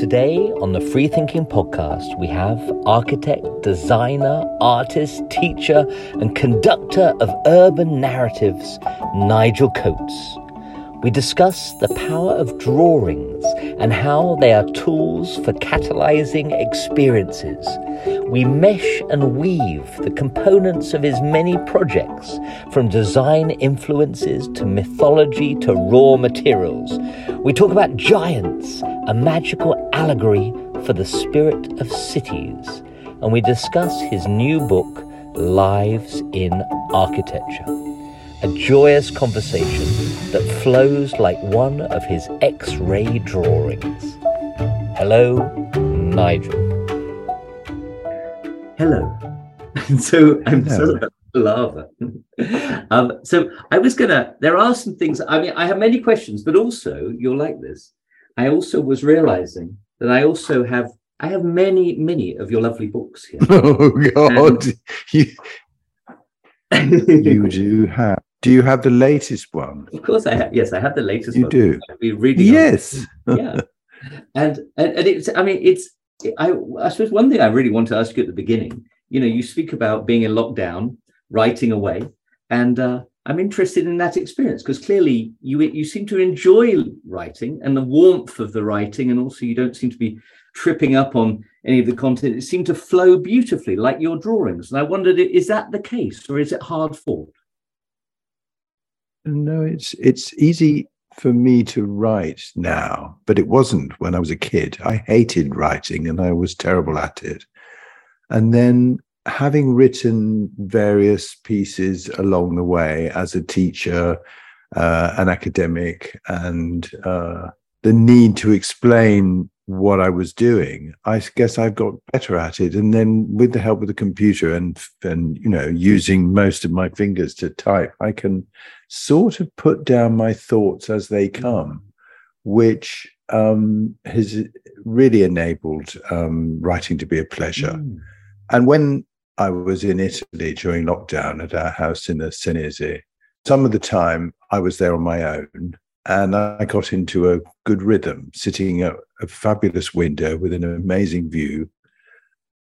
Today on the Free Thinking Podcast, we have architect, designer, artist, teacher, and conductor of urban narratives, Nigel Coates. We discuss the power of drawings and how they are tools for catalyzing experiences. We mesh and weave the components of his many projects, from design influences to mythology to raw materials. We talk about giants, a magical allegory for the spirit of cities, and we discuss his new book, Lives in Architecture a joyous conversation that flows like one of his X ray drawings. Hello, Nigel. Hello. so I'm Hello. sort of lava. um, so I was gonna. There are some things. I mean, I have many questions, but also you'll like this. I also was realizing that I also have. I have many, many of your lovely books here. Oh God, you, you do have do you have the latest one? Of course, I have. Yes, I have the latest. You one. do. We reading. Yes. yeah, and, and and it's. I mean, it's. I I suppose one thing I really want to ask you at the beginning. You know, you speak about being in lockdown, writing away, and uh, I'm interested in that experience because clearly you you seem to enjoy writing and the warmth of the writing, and also you don't seem to be tripping up on any of the content. It seemed to flow beautifully, like your drawings. And I wondered, is that the case, or is it hard fought? No, it's it's easy for me to write now, but it wasn't when I was a kid. I hated writing and I was terrible at it. And then having written various pieces along the way as a teacher, uh, an academic, and uh, the need to explain what I was doing, I guess I've got better at it. And then with the help of the computer and and you know using most of my fingers to type, I can sort of put down my thoughts as they come, which um, has really enabled um, writing to be a pleasure. Mm. And when I was in Italy during lockdown at our house in the Senese, some of the time I was there on my own and I got into a good rhythm, sitting at a fabulous window with an amazing view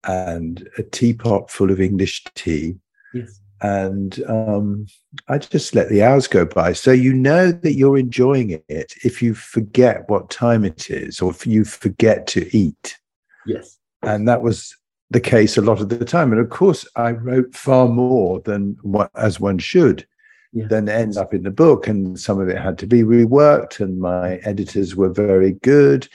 and a teapot full of English tea. Yes. And um, I just let the hours go by. So you know that you're enjoying it if you forget what time it is or if you forget to eat. Yes. And that was the case a lot of the time. And of course, I wrote far more than what, as one should yeah. then ends up in the book. And some of it had to be reworked, and my editors were very good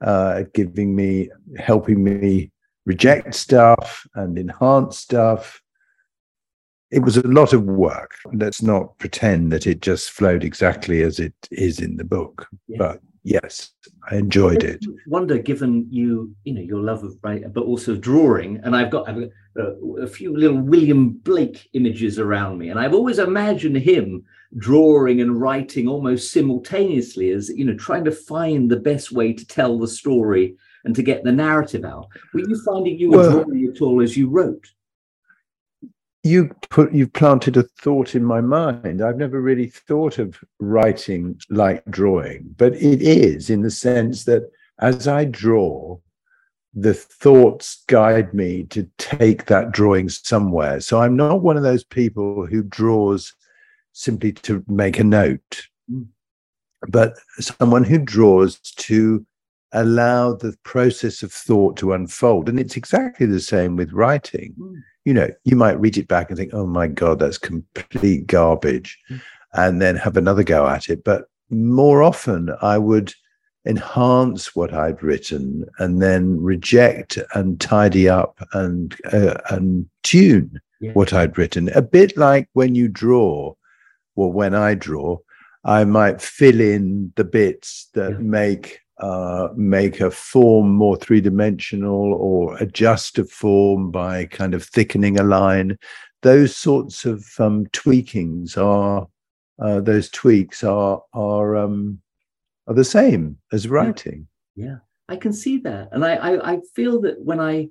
uh, at giving me, helping me reject stuff and enhance stuff. It was a lot of work. Let's not pretend that it just flowed exactly as it is in the book. Yeah. But yes, I enjoyed I it. Wonder, given you, you know, your love of writing, but also drawing, and I've got, I've got uh, a few little William Blake images around me, and I've always imagined him drawing and writing almost simultaneously, as you know, trying to find the best way to tell the story and to get the narrative out. Were you finding you were well, drawing at all as you wrote? You put you've planted a thought in my mind. I've never really thought of writing like drawing but it is in the sense that as i draw the thoughts guide me to take that drawing somewhere. So i'm not one of those people who draws simply to make a note mm. but someone who draws to allow the process of thought to unfold. And it's exactly the same with writing. Mm you know, you might read it back and think, oh my God, that's complete garbage, mm. and then have another go at it. But more often, I would enhance what I'd written and then reject and tidy up and uh, and tune yeah. what I'd written. A bit like when you draw, or when I draw, I might fill in the bits that yeah. make uh, make a form more three dimensional or adjust a form by kind of thickening a line. Those sorts of um, tweakings are uh, those tweaks are are um, are the same as writing. Yeah. yeah, I can see that, and I, I I feel that when I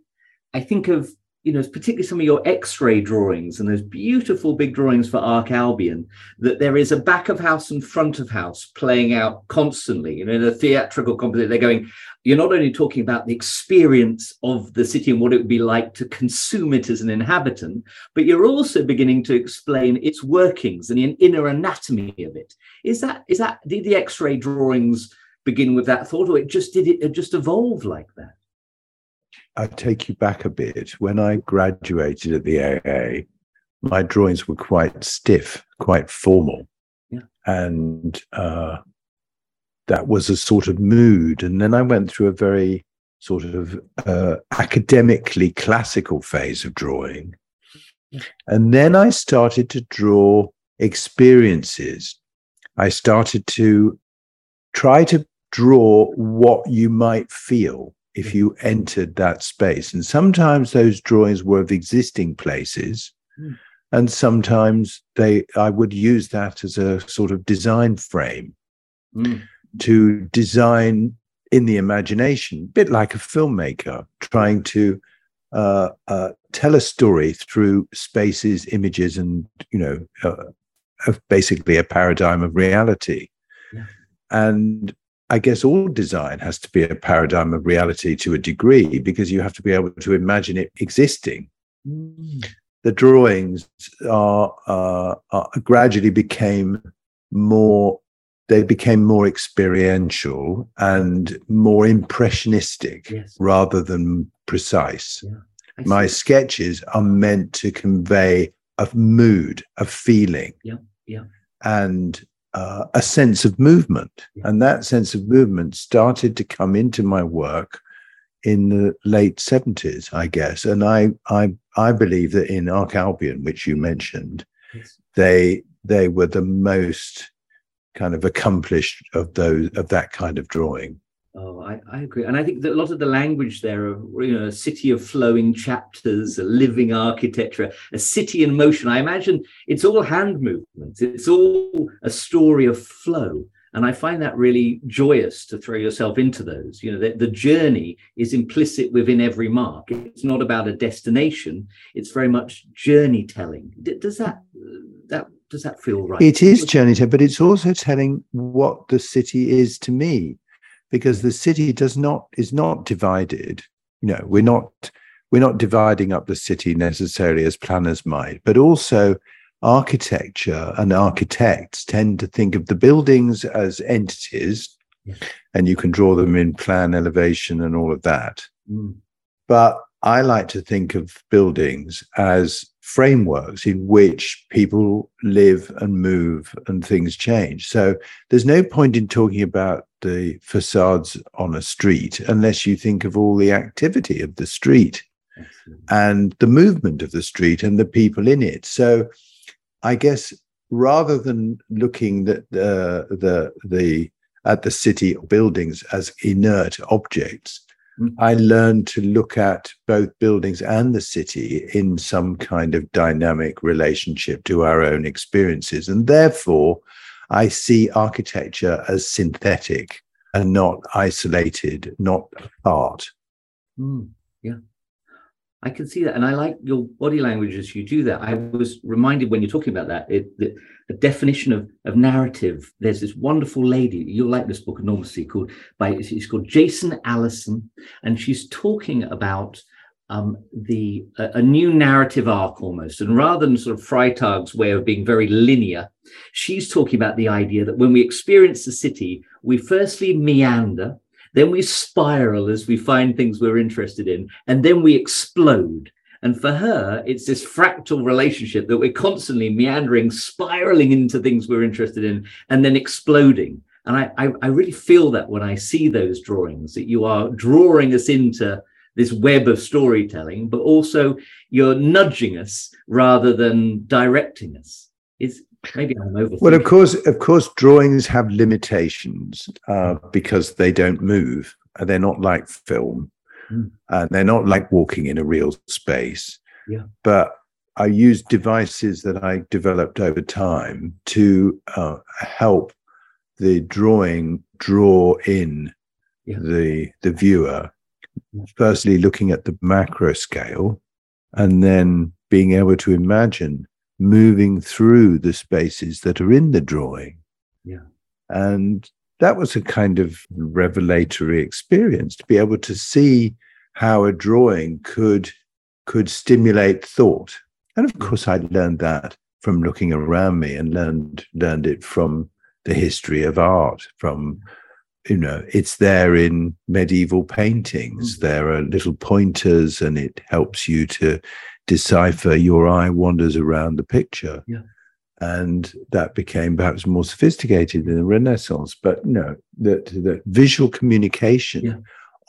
I think of you know, particularly some of your X-ray drawings and those beautiful big drawings for Ark Albion, that there is a back of house and front of house playing out constantly. You know, in a theatrical composition, they're going. You're not only talking about the experience of the city and what it would be like to consume it as an inhabitant, but you're also beginning to explain its workings and the inner anatomy of it. Is that is that did the X-ray drawings begin with that thought, or it just did it, it just evolve like that? I take you back a bit. When I graduated at the AA, my drawings were quite stiff, quite formal. Yeah. And uh, that was a sort of mood. And then I went through a very sort of uh, academically classical phase of drawing. And then I started to draw experiences. I started to try to draw what you might feel if you entered that space. And sometimes those drawings were of existing places. Mm. And sometimes they I would use that as a sort of design frame Mm. to design in the imagination, a bit like a filmmaker trying to uh, uh, tell a story through spaces, images, and you know, uh, basically a paradigm of reality. Yeah. And I guess all design has to be a paradigm of reality to a degree because you have to be able to imagine it existing. Mm. The drawings are, uh, are gradually became more. They became more experiential and more impressionistic Yes. rather than precise. I My sketches are meant to convey a mood, a feeling, Yeah, yeah. and uh, a sense of movement. And that sense of movement started to come into my work in the late 70s, I guess. And I, I, I believe that in Ark Albion, which you mentioned, Yes. they they were the most kind of accomplished of those of that kind of drawing. Oh, I, I agree. And I think that a lot of the language there of, you know, a city of flowing chapters, a living architecture, a city in motion. I imagine it's all hand movements. It's all a story of flow. And I find that really joyous to throw yourself into those. You know, the, the journey is implicit within every mark. It's not about a destination. It's very much journey telling. Does that, that, does that feel right? It is journey telling, but it's also telling what the city is to me, because the city does not is not divided. You know, we're not we're not dividing up the city necessarily as planners might, but also architecture and architects tend to think of the buildings as entities, Yes. and you can draw them in plan, elevation, and all of that. Mm, But I like to think of buildings as frameworks in which people live and move and things change. So there's no point in talking about the facades on a street unless you think of all the activity of the street excellent. and the movement of the street and the people in it. So I guess rather than looking at the the the at the city buildings as inert objects, Mm. I learned to look at both buildings and the city in some kind of dynamic relationship to our own experiences. And therefore, I see architecture as synthetic and not isolated, not art. Mm, yeah. I can see that. And I like your body language as you do that. I was reminded when you're talking about that, it, the, the definition of, of narrative. There's this wonderful lady, you'll like this book enormously, called by she's called Jason Allison, and she's talking about um, the a, a new narrative arc almost. And rather than sort of Freytag's way of being very linear, she's talking about the idea that when we experience the city, we firstly meander, then we spiral as we find things we're interested in, and then we explode. And for her, it's this fractal relationship that we're constantly meandering, spiraling into things we're interested in, and then exploding. And I, I, I really feel that when I see those drawings, that you are drawing us into this web of storytelling, but also you're nudging us rather than directing us. Is maybe I'm over. Well, of course, of course, drawings have limitations uh, because they don't move. and They're not like film, Mm. and they're not like walking in a real space. Yeah. But I use devices that I developed over time to uh, help the drawing draw in Yeah. the the viewer. Firstly, looking at the macro scale, and then being able to imagine moving through the spaces that are in the drawing. Yeah. And that was a kind of revelatory experience to be able to see how a drawing could could stimulate thought. And of course, I learned that from looking around me and learned learned it from the history of art, from you know, it's there in medieval paintings. Mm-hmm. There are little pointers, and it helps you to decipher. Your eye wanders around the picture. Yeah. And that became perhaps more sophisticated in the Renaissance. But no, that the visual communication yeah.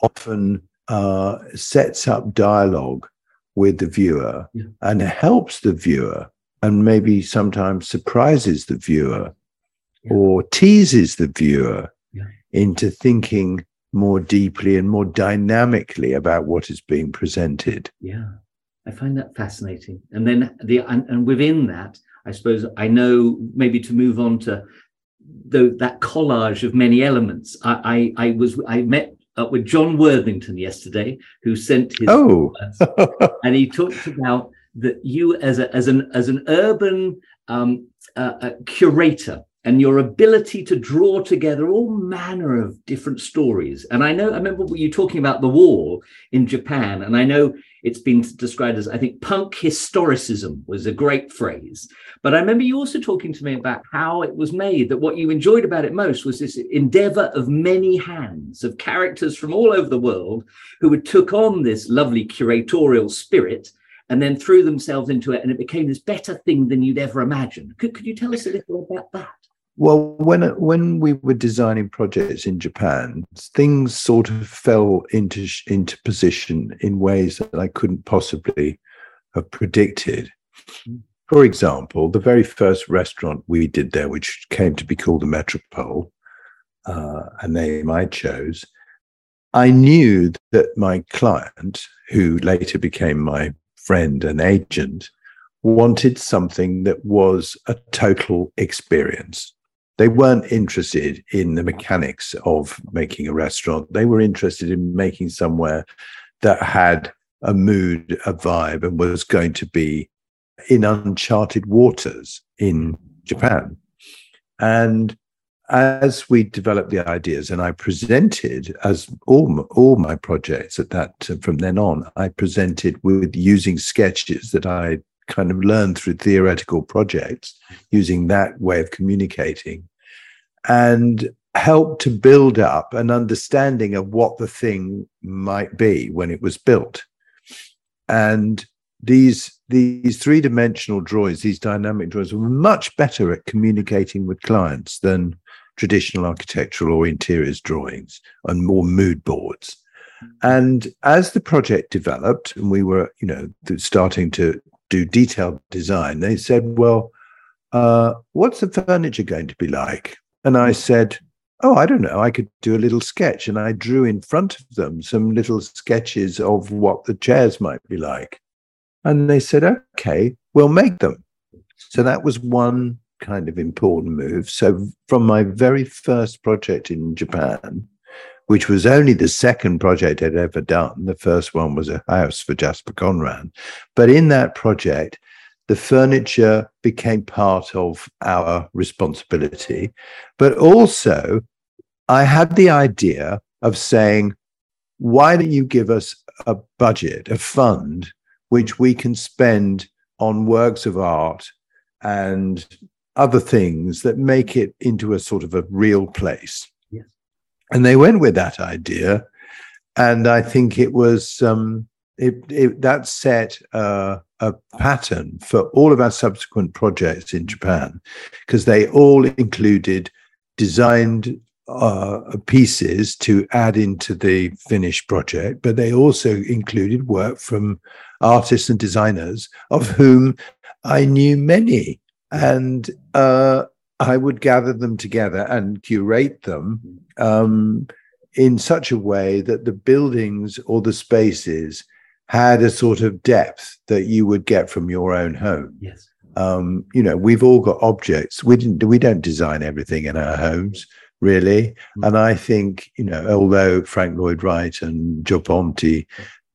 often uh, sets up dialogue with the viewer yeah. and helps the viewer and maybe sometimes surprises the viewer or teases the viewer Yeah. into thinking more deeply and more dynamically about what is being presented. Yeah, I find that fascinating. And then the and, and within that, I suppose I know maybe to move on to the, that collage of many elements. I I, I was I met with John Worthington yesterday, who sent his Oh, and he talked about that you as a as an as an urban um, uh, uh, curator and your ability to draw together all manner of different stories. And I know I remember you talking about the wall in Japan, and I know it's been described as I think punk historicism was a great phrase. But I remember you also talking to me about how it was made. That what you enjoyed about it most was this endeavor of many hands of characters from all over the world who had took on this lovely curatorial spirit and then threw themselves into it and it became this better thing than you'd ever imagined could, could you tell us a little about that Well, when when we were designing projects in Japan, things sort of fell into into position in ways that I couldn't possibly have predicted. Mm. For example, the very first restaurant we did there, which came to be called the Metropole, uh, a name I chose, I knew that my client, who later became my friend and agent, wanted something that was a total experience they weren't interested in the mechanics of making a restaurant. They were interested in making somewhere that had a mood, a vibe, and was going to be in uncharted waters in Japan. And as we developed the ideas, and I presented as all all my projects at that from then on, I presented with using sketches that I kind of learned through theoretical projects using that way of communicating and help to build up an understanding of what the thing might be when it was built. And these these three-dimensional drawings these dynamic drawings were much better at communicating with clients than traditional architectural or interiors drawings and more mood boards. Mm-hmm. And as the project developed and we were you know starting to do detailed design they said well uh, what's the furniture going to be like and I said, Oh, I don't know. I could do a little sketch. And I drew in front of them some little sketches of what the chairs might be like. And they said, Okay, we'll make them. So that was one kind of important move. So from my very first project in Japan, which was only the second project I'd ever done, the first one was a house for Jasper Conran. But in that project, the furniture became part of our responsibility. But also, I had the idea of saying, why don't you give us a budget, a fund, which we can spend on works of art and other things that make it into a sort of a real place? And they went with that idea. And I think it was um, it, it, that set uh, a pattern for all of our subsequent projects in Japan because they all included designed uh, pieces to add into the finished project, but they also included work from artists and designers of whom I knew many. And uh, I would gather them together and curate them um, in such a way that the buildings or the spaces had a sort of depth that you would get from your own home. yes Um, you know, we've all got objects. We didn't. We don't design everything in our homes, really. Mm. And I think, you know, although Frank Lloyd Wright and Gio Ponti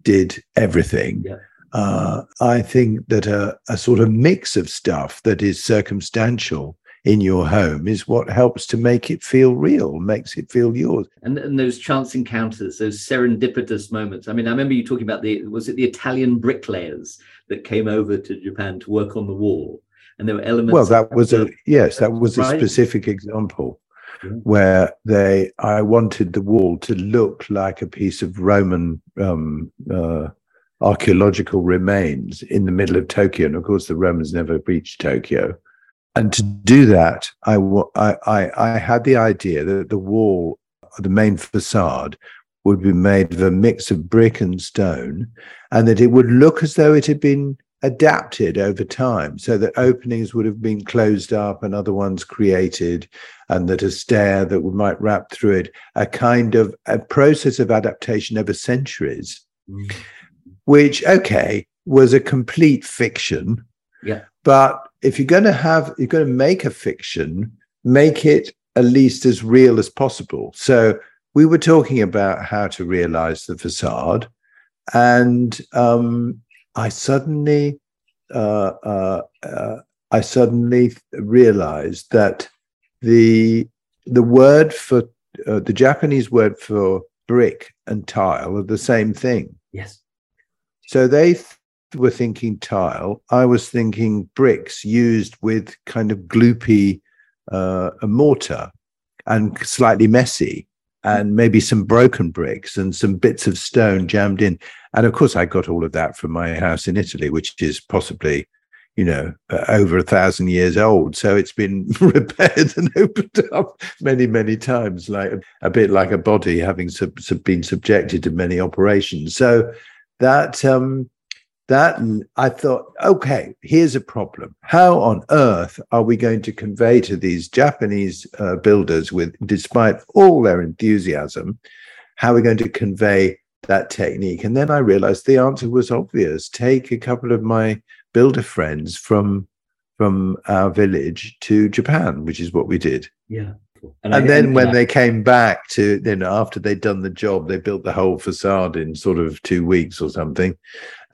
did everything, Yeah. uh, I think that a, a sort of mix of stuff that is circumstantial in your home is what helps to make it feel real, makes it feel yours. And, and those chance encounters, those serendipitous moments. I mean, I remember you talking about the was it the Italian bricklayers that came over to Japan to work on the wall, and there were elements. Well, that was a yes, that was a specific example yeah. where they I wanted the wall to look like a piece of Roman um, uh, archaeological remains in the middle of Tokyo, and of course the Romans never reached Tokyo and to do that, I, I, I had the idea that the wall, the main facade, would be made of a mix of brick and stone, and that it would look as though it had been adapted over time so that openings would have been closed up and other ones created and that a stair that we might wrap through it a kind of a process of adaptation over centuries mm. which okay was a complete fiction yeah but if you're going to have, you're going to make a fiction, make it at least as real as possible. So we were talking about how to realize the facade, and um, I suddenly, uh, uh, uh, I suddenly realized that the the word for uh, the Japanese word for brick and tile are the same thing. Yes. So they were thinking tile. I was thinking bricks used with kind of gloopy uh, mortar and slightly messy, and maybe some broken bricks and some bits of stone jammed in. And of course, I got all of that from my house in Italy, which is possibly, you know, uh, over a thousand years old. So it's been repaired and opened up many, many times, like a, bit like a body having sub, sub, been subjected to many operations. So that um, that and I thought, okay, here's a problem. How on earth are we going to convey to these Japanese uh, builders, with despite all their enthusiasm, how are we going to convey that technique? And then I realized the answer was obvious. Take a couple of my builder friends from from our village to Japan, which is what we did. Yeah. And, and then when they came back to, you know, after they'd done the job, they built the whole facade in sort of two weeks or something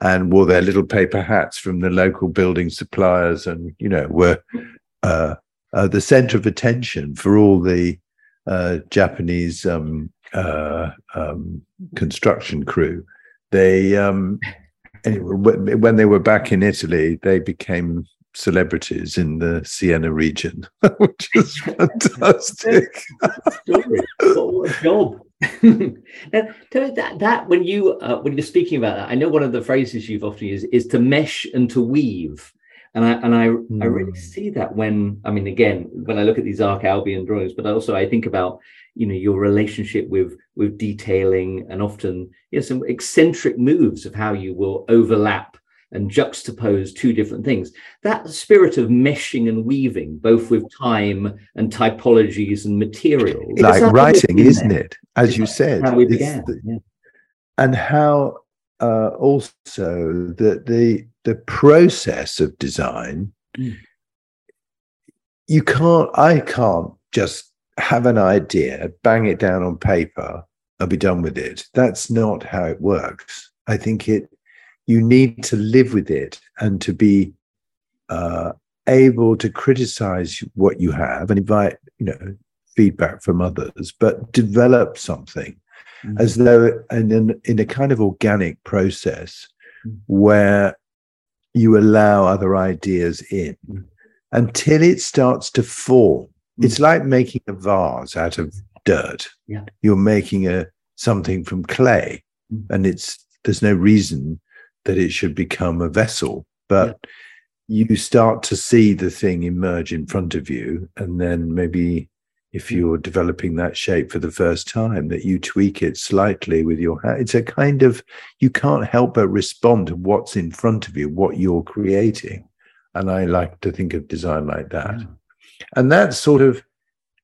and wore their little paper hats from the local building suppliers and, you know, were uh, uh, the center of attention for all the uh, Japanese um, uh, um, construction crew. They, um, anyway, when they were back in Italy, they became celebrities in the Siena region, which is fantastic. what a job! Now, that that when you uh, when you're speaking about that, I know one of the phrases you've often used is to mesh and to weave, and I and I mm. I really hmm. see that when I mean again when I look at these Ark Albion drawings, but also I think about you know your relationship with with detailing and often you know, some eccentric moves of how you will overlap and juxtapose two different things. That spirit of meshing and weaving, both with time and typologies and materials. Like writing, isn't it? As you said. How we began. The, yeah. And how uh, also that the the process of design, mm. you can't, I can't just have an idea, bang it down on paper, and be done with it. That's not how it works. I think it you need to live with it and to be uh, able to criticize what you have and invite you know feedback from others but develop something mm-hmm. as though and in, in a kind of organic process mm-hmm. where you allow other ideas in mm-hmm. until it starts to form mm-hmm. it's like making a vase out of dirt yeah. you're making a something from clay mm-hmm. and it's there's no reason that it should become a vessel. But yeah. you start to see the thing emerge in front of you. And then maybe if you're developing that shape for the first time, that you tweak it slightly with your hand. It's a kind of, you can't help but respond to what's in front of you, what you're creating. And I like to think of design like that. Yeah. And that's sort of,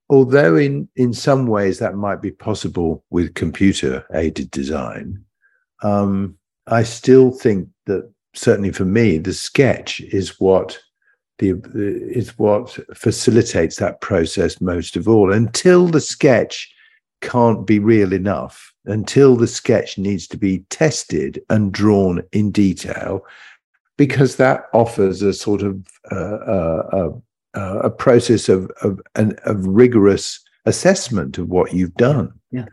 although in, in some ways that might be possible with computer aided design, um, I still think that certainly for me, the sketch is what the is what facilitates that process most of all. Until the sketch can't be real enough until the sketch needs to be tested and drawn in detail, because that offers a sort of uh, uh, uh, a process of of, an, of rigorous assessment of what you've done. Yeah.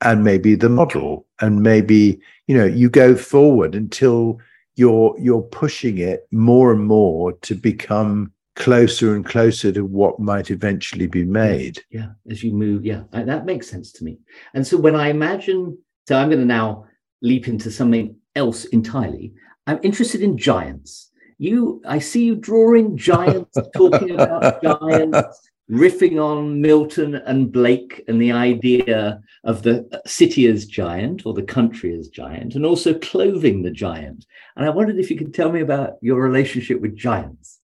And maybe the model, and maybe you know you go forward until you're you're pushing it more and more to become closer and closer to what might eventually be made. Yeah, as you move, yeah, that makes sense to me. And so when I imagine, so I'm going to now leap into something else entirely. I'm interested in giants. You, I see you drawing giants, talking about giants, riffing on Milton and Blake and the idea of the city as giant or the country as giant, and also clothing the giant. And I wondered if you could tell me about your relationship with giants.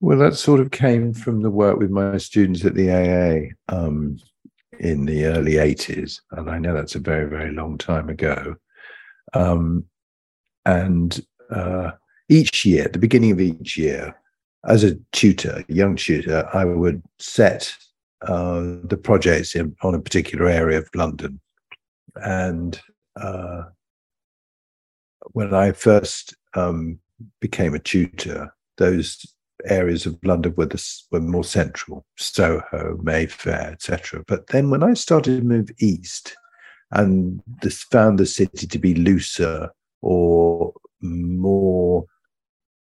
Well, that sort of came from the work with my students at the AA um, in the early 80s. And I know that's a very, very long time ago. Um, and uh, each year, at the beginning of each year, as a tutor, a young tutor, I would set uh, the projects in, on a particular area of London. And uh, when I first um, became a tutor, those areas of London were, the, were more central, Soho, Mayfair, etc. But then when I started to move east and this found the city to be looser or more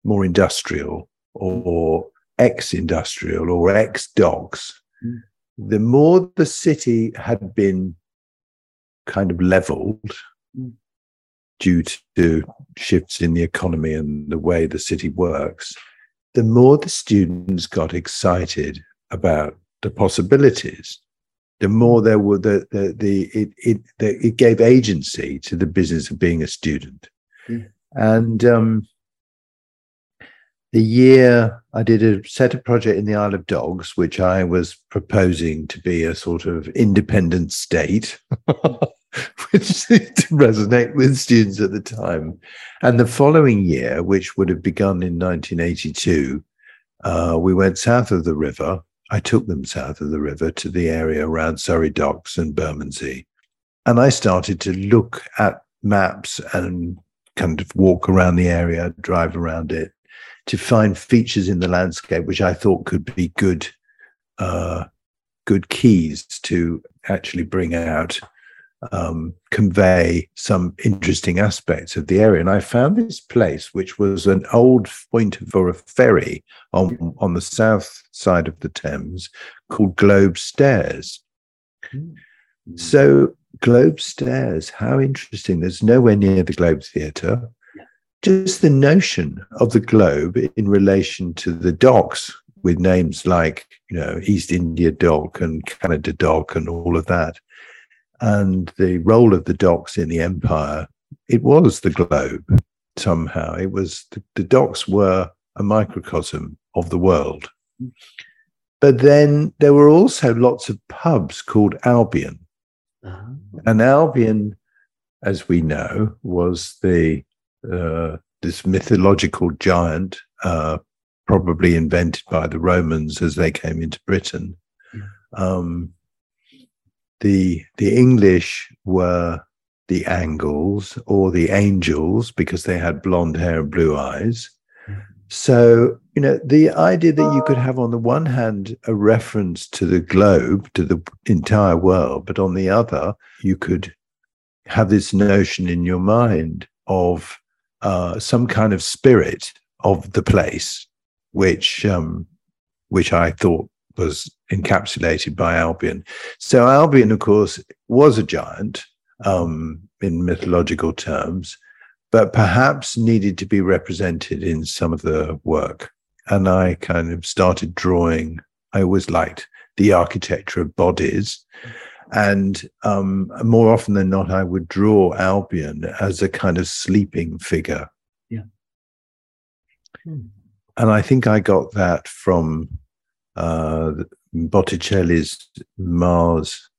more industrial, or ex-industrial or ex dogs, mm. the more the city had been kind of leveled mm. due to shifts in the economy and the way the city works, the more the students got excited about the possibilities, the more there were the the, the it it the, it gave agency to the business of being a student, mm. and um, the year I did a set of project in the Isle of Dogs, which I was proposing to be a sort of independent state, which seemed to resonate with students at the time. And the following year, which would have begun in 1982, uh, we went south of the river. I took them south of the river to the area around Surrey Docks and Bermondsey. And I started to look at maps and kind of walk around the area, drive around it, to find features in the landscape which I thought could be good uh, good keys to actually bring out um, convey some interesting aspects of the area. And I found this place, which was an old point for a ferry on, on the south side of the Thames called Globe Stairs. Mm-hmm. So, Globe Stairs, how interesting. There's nowhere near the Globe Theatre just the notion of the globe in relation to the docks with names like you know east india dock and canada dock and all of that and the role of the docks in the empire it was the globe somehow. It was the, the docks were a microcosm of the world. But then there were also lots of pubs called albion. Uh-huh. and albion as we know was the uh, this mythological giant, uh, probably invented by the Romans as they came into Britain. Um, the the English were the Angles or the Angels because they had blonde hair and blue eyes. So, you know, the idea that you could have, on the one hand, a reference to the globe, to the entire world, but on the other, you could have this notion in your mind of uh, some kind of spirit of the place, which um, which I thought was encapsulated by Albion. So Albion, of course, was a giant um, in mythological terms, but perhaps needed to be represented in some of the work. And I kind of started drawing. I always liked the architecture of bodies. And um, more often than not, I would draw Albion as a kind of sleeping figure. Yeah. Hmm. And I think I got that from uh, Botticelli's Mars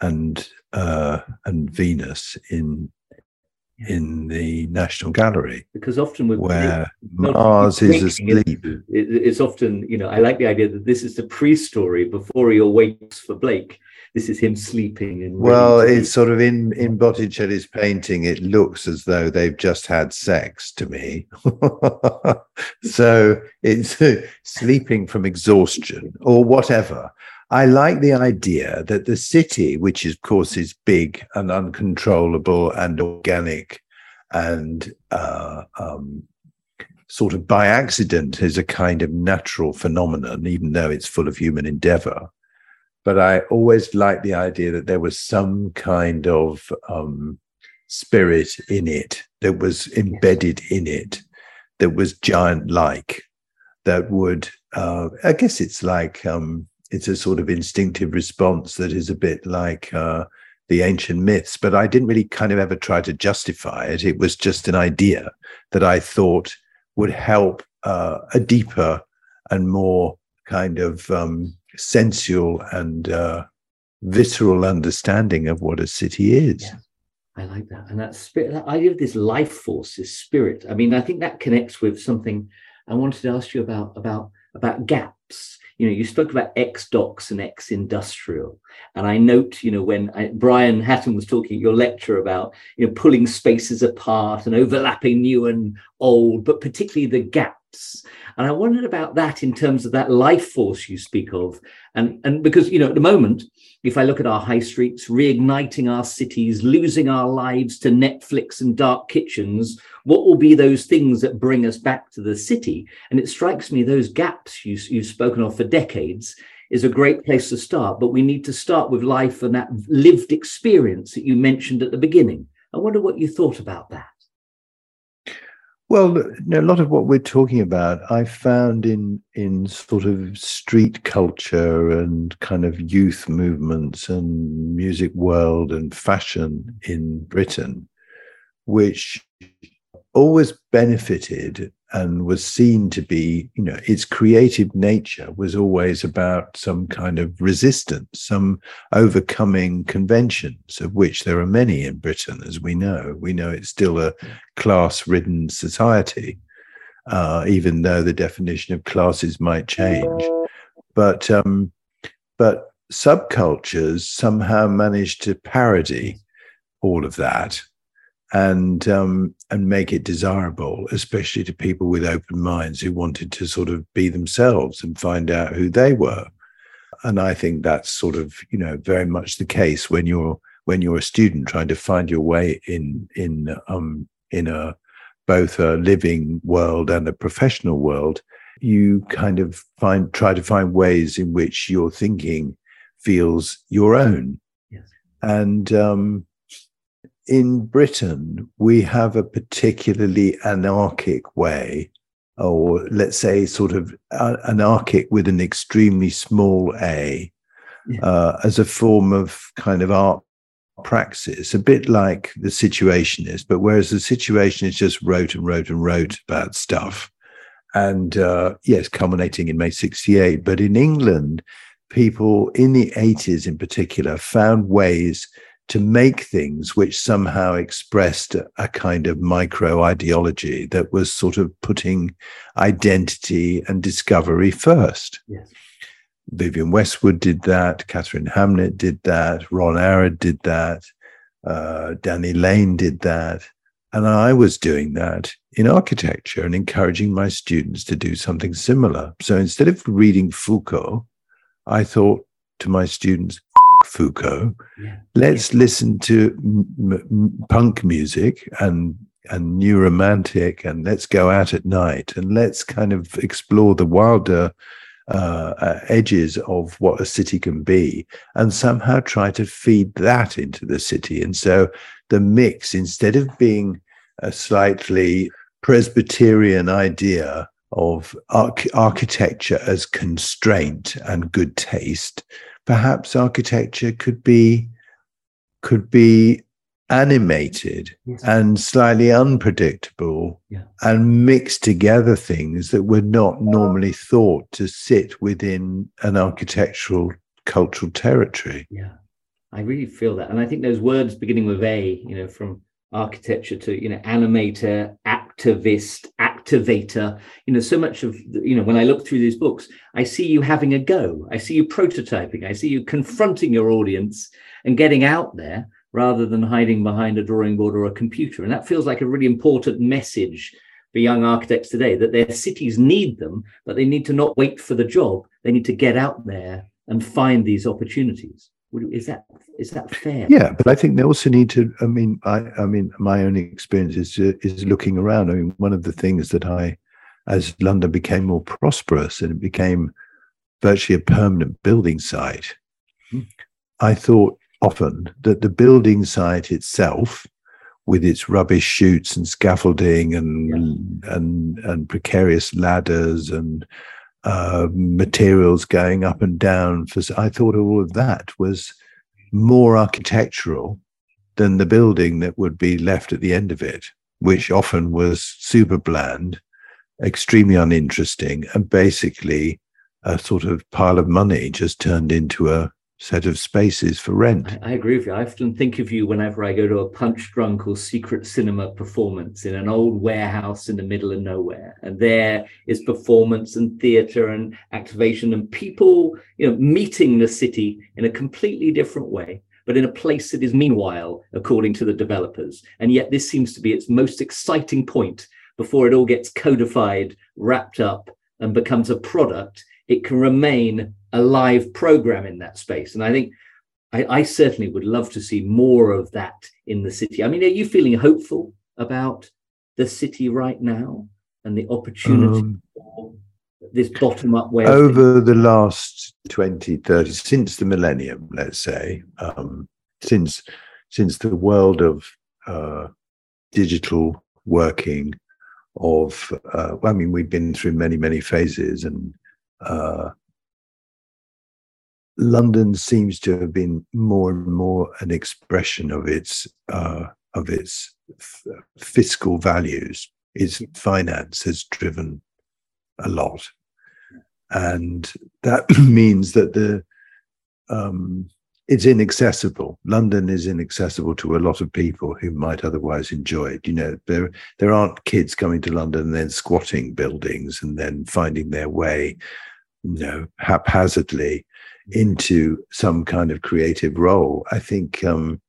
and uh, and Venus in in the National Gallery. Because often with where Mars is asleep. It's often, you know, I like the idea that this is the pre-story before he awakes for Blake this is him sleeping. Well, it's sort of in in Botticelli's painting. It looks as though they've just had sex to me. so it's sleeping from exhaustion or whatever. I like the idea that the city, which is, of course is big and uncontrollable and organic and uh, um, sort of by accident is a kind of natural phenomenon, even though it's full of human endeavor. But I always liked the idea that there was some kind of um, spirit in it that was embedded in it, that was giant like, that would, uh, I guess it's like, um, it's a sort of instinctive response that is a bit like, uh, the ancient myths, but I didn't really kind of ever try to justify it. It was just an idea that I thought would help uh, a deeper and more kind of um, sensual and uh, visceral understanding of what a city is. Yeah, I like that. And that spirit, that idea of this life force, this spirit. I mean, I think that connects with something I wanted to ask you about about about gaps you know, you spoke about ex docks and ex industrial. And I note, you know, when I, Brian Hatton was talking at your lecture about, you know, pulling spaces apart and overlapping new and old, but particularly the gaps. And I wondered about that in terms of that life force you speak of. And, and because, you know, at the moment, if I look at our high streets, reigniting our cities, losing our lives to Netflix and dark kitchens, what will be those things that bring us back to the city? And it strikes me those gaps you, you've spoken of for decades is a great place to start. But we need to start with life and that lived experience that you mentioned at the beginning. I wonder what you thought about that. Well, a lot of what we're talking about, I found in in sort of street culture and kind of youth movements and music world and fashion in Britain, which always benefited and was seen to be, you know, its creative nature was always about some kind of resistance, some overcoming conventions, of which there are many in Britain, as we know. We know it's still a class ridden society, uh, even though the definition of classes might change. But, um, but subcultures somehow managed to parody all of that and um, and make it desirable, especially to people with open minds who wanted to sort of be themselves and find out who they were. And I think that's sort of you know very much the case when you're when you're a student trying to find your way in in um, in a both a living world and a professional world. You kind of find try to find ways in which your thinking feels your own. Yes. And um, in Britain, we have a particularly anarchic way, or let's say sort of anarchic with an extremely small a, yeah. uh, as a form of kind of art praxis, a bit like the Situationist, but whereas the Situationist just wrote and wrote and wrote about stuff. And uh, yes, culminating in May 68. But in England, people in the 80s in particular found ways to make things which somehow expressed a kind of micro ideology that was sort of putting identity and discovery first. Yes. Vivienne Westwood did that. Katharine Hamnett did that. Ron Arad did that. Uh, Danny Lane did that. And I was doing that in architecture and encouraging my students to do something similar. So instead of reading Foucault, I thought to my students, Foucault. Yeah. Let's listen to m- m- punk music and and new romantic, and let's go out at night and let's kind of explore the wilder uh, uh, edges of what a city can be, and somehow try to feed that into the city. And so the mix, instead of being a slightly Presbyterian idea of arch- architecture as constraint and good taste, perhaps architecture could be could be animated yes. and slightly unpredictable yeah. and mix together things that were not normally thought to sit within an architectural cultural territory yeah i really feel that and i think those words beginning with a you know from architecture to you know animator activist activator. You know so much of you know when i look through these books i see you having a go. I see you prototyping. I see you confronting your audience and getting out there rather than hiding behind a drawing board or a computer. And that feels like a really important message for young architects today that their cities need them but they need to not wait for the job. They need to get out there and find these opportunities is that is that fair? Yeah, but I think they also need to. I mean, I I mean, my own experience is uh, is looking around. I mean, one of the things that I, as London became more prosperous and it became virtually a permanent building site, mm. I thought often that the building site itself, with its rubbish chutes and scaffolding and yeah. and and precarious ladders and uh, materials going up and down. For I thought all of that was more architectural than the building that would be left at the end of it, which often was super bland, extremely uninteresting, and basically a sort of pile of money just turned into a set of spaces for rent. I, I, agree with you. I often think of you whenever I go to a Punchdrunk or secret cinema performance in an old warehouse in the middle of nowhere. And there is performance and theater and activation and people, you know, meeting the city in a completely different way. But in a place that is meanwhile, according to the developers. And yet, this seems to be its most exciting point before it all gets codified, wrapped up, and becomes a product. It can remain a live program in that space. And I think I, I, certainly would love to see more of that in the city. I mean, are you feeling hopeful about the city right now and the opportunity um, for this bottom up way? Over the last 20, 30, since the millennium, let's say, um, since since the world of uh, digital working, of uh, I mean, we've been through many, many phases and uh, London seems to have been more and more an expression of its uh, of its f- fiscal values. Its finance has driven a lot, and that means that the um, it's inaccessible. London is inaccessible to a lot of people who might otherwise enjoy it. You know, there there aren't kids coming to London and then squatting buildings and then finding their way, you know, haphazardly into some kind of creative role, I think um,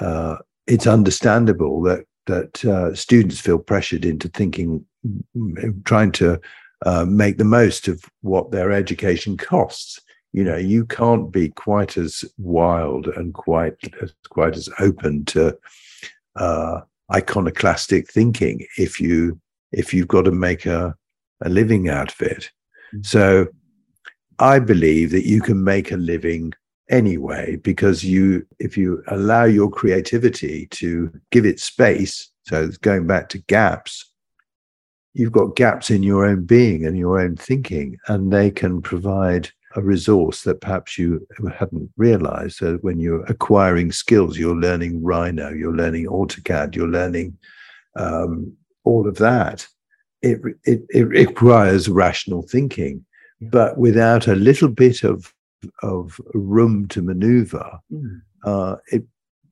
uh, it's understandable that that uh, students feel pressured into thinking, trying to uh, make the most of what their education costs. You know, you can't be quite as wild and quite as quite as open to uh, iconoclastic thinking if you if you've got to make a a living out of it. Mm-hmm. So I believe that you can make a living anyway because you if you allow your creativity to give it space so it's going back to gaps you've got gaps in your own being and your own thinking and they can provide a resource that perhaps you hadn't realized. So when you're acquiring skills you're learning rhino you're learning autocad you're learning um, all of that. It, it, it requires rational thinking but without a little bit of of room to maneuver, mm. uh, it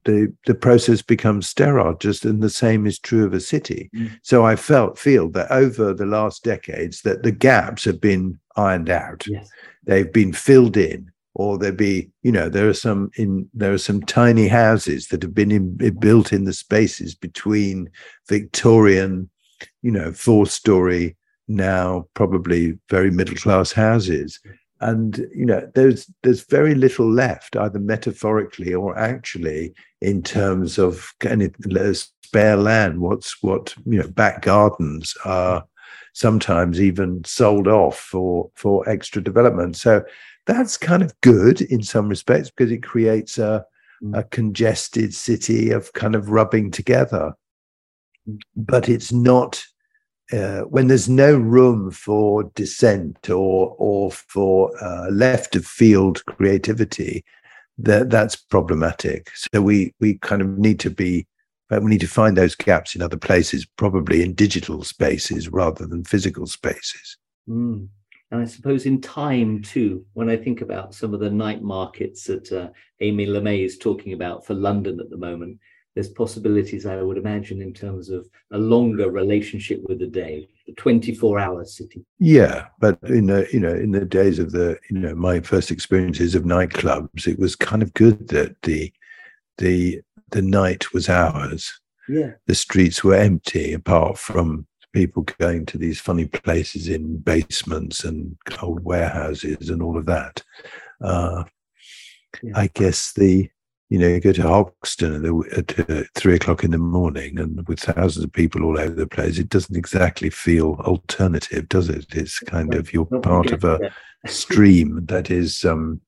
the the process becomes sterile. Just and the same is true of a city. Mm. So I felt feel that over the last decades that the gaps have been ironed out. Yes. They've been filled in, or there be you know there are some in there are some tiny houses that have been in, built in the spaces between Victorian, you know, four story now probably very middle class houses. And you know there's there's very little left either metaphorically or actually in terms of any spare land. What's what you know back gardens are sometimes even sold off for for extra development. So that's kind of good in some respects because it creates a mm. a congested city of kind of rubbing together. But it's not uh, when there's no room for dissent or or for uh, left of field creativity, that that's problematic. So we we kind of need to be uh, we need to find those gaps in other places, probably in digital spaces rather than physical spaces. Mm. And I suppose in time too, when I think about some of the night markets that uh, Amy Lamé is talking about for London at the moment, there's possibilities, I would imagine, in terms of a longer relationship with the day, the 24 hour city. Yeah, but in the you know in the days of the you know my first experiences of nightclubs, it was kind of good that the the the night was ours. Yeah, The streets were empty apart from people going to these funny places in basements and old warehouses and all of that. Uh, Yeah. I guess the you know you go to Hoxton at, at uh, three o'clock in the morning and with thousands of people all over the place, it doesn't exactly feel alternative, does it? It's kind of you're part of a stream that is um,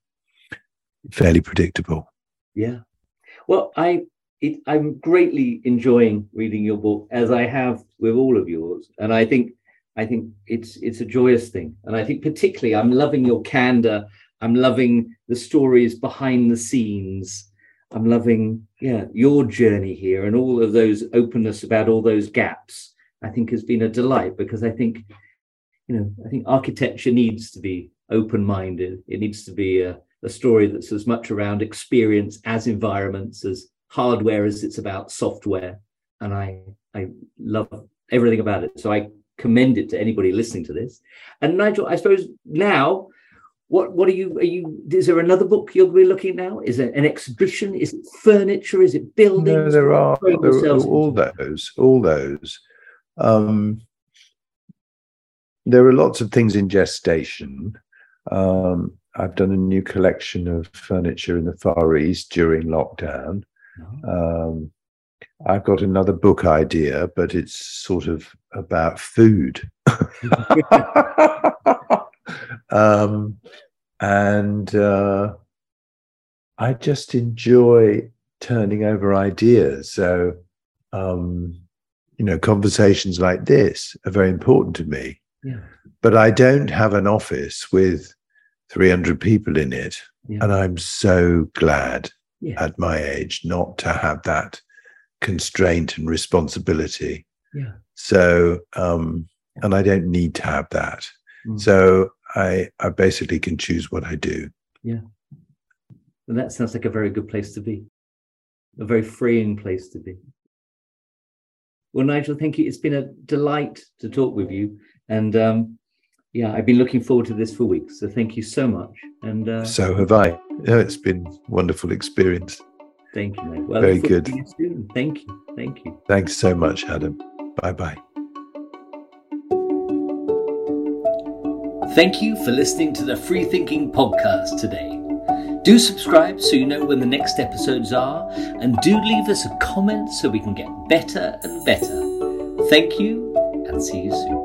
fairly predictable. Yeah. Well, I it, I'm greatly enjoying reading your book as I have with all of yours, and I think I think it's it's a joyous thing, and I think particularly I'm loving your candor. I'm loving the stories behind the scenes. I'm loving yeah your journey here and all of those openness about all those gaps. I think has been a delight because I think you know I think architecture needs to be open-minded. It needs to be a a story that's as much around experience as environments, as hardware as it's about software. And I I love everything about it. So I commend it to anybody listening to this. And Nigel, I suppose now, what what are you are you is there another book you'll be looking at now? Is it an exhibition? Is it furniture? Is it buildings? No, there are, there are all those, all those. Um, there are lots of things in gestation. Um, I've done a new collection of furniture in the Far East during lockdown. No. Um, I've got another book idea, but it's sort of about food. um, and uh, I just enjoy turning over ideas. So, um, you know, conversations like this are very important to me. Yeah. But I don't have an office with 300 people in it. Yeah. And I'm so glad Yeah. at my age not to have that constraint and responsibility. Yeah. So, um, and I don't need to have that. Mm. So I, I basically can choose what I do. Yeah. And that sounds like a very good place to be, a very freeing place to be. Well, Nigel, thank you. It's been a delight to talk with you. And um, yeah, I've been looking forward to this for weeks. So thank you so much. And uh, So have I. Yeah, it's been wonderful experience. thank you. mate. Well, Very good. you. Thank you. Thank you. Thanks so much, Adam. Bye bye. Thank you for listening to the Free Thinking Podcast today. Do subscribe so you know when the next episodes are, and do leave us a comment so we can get better and better. Thank you, and see you soon.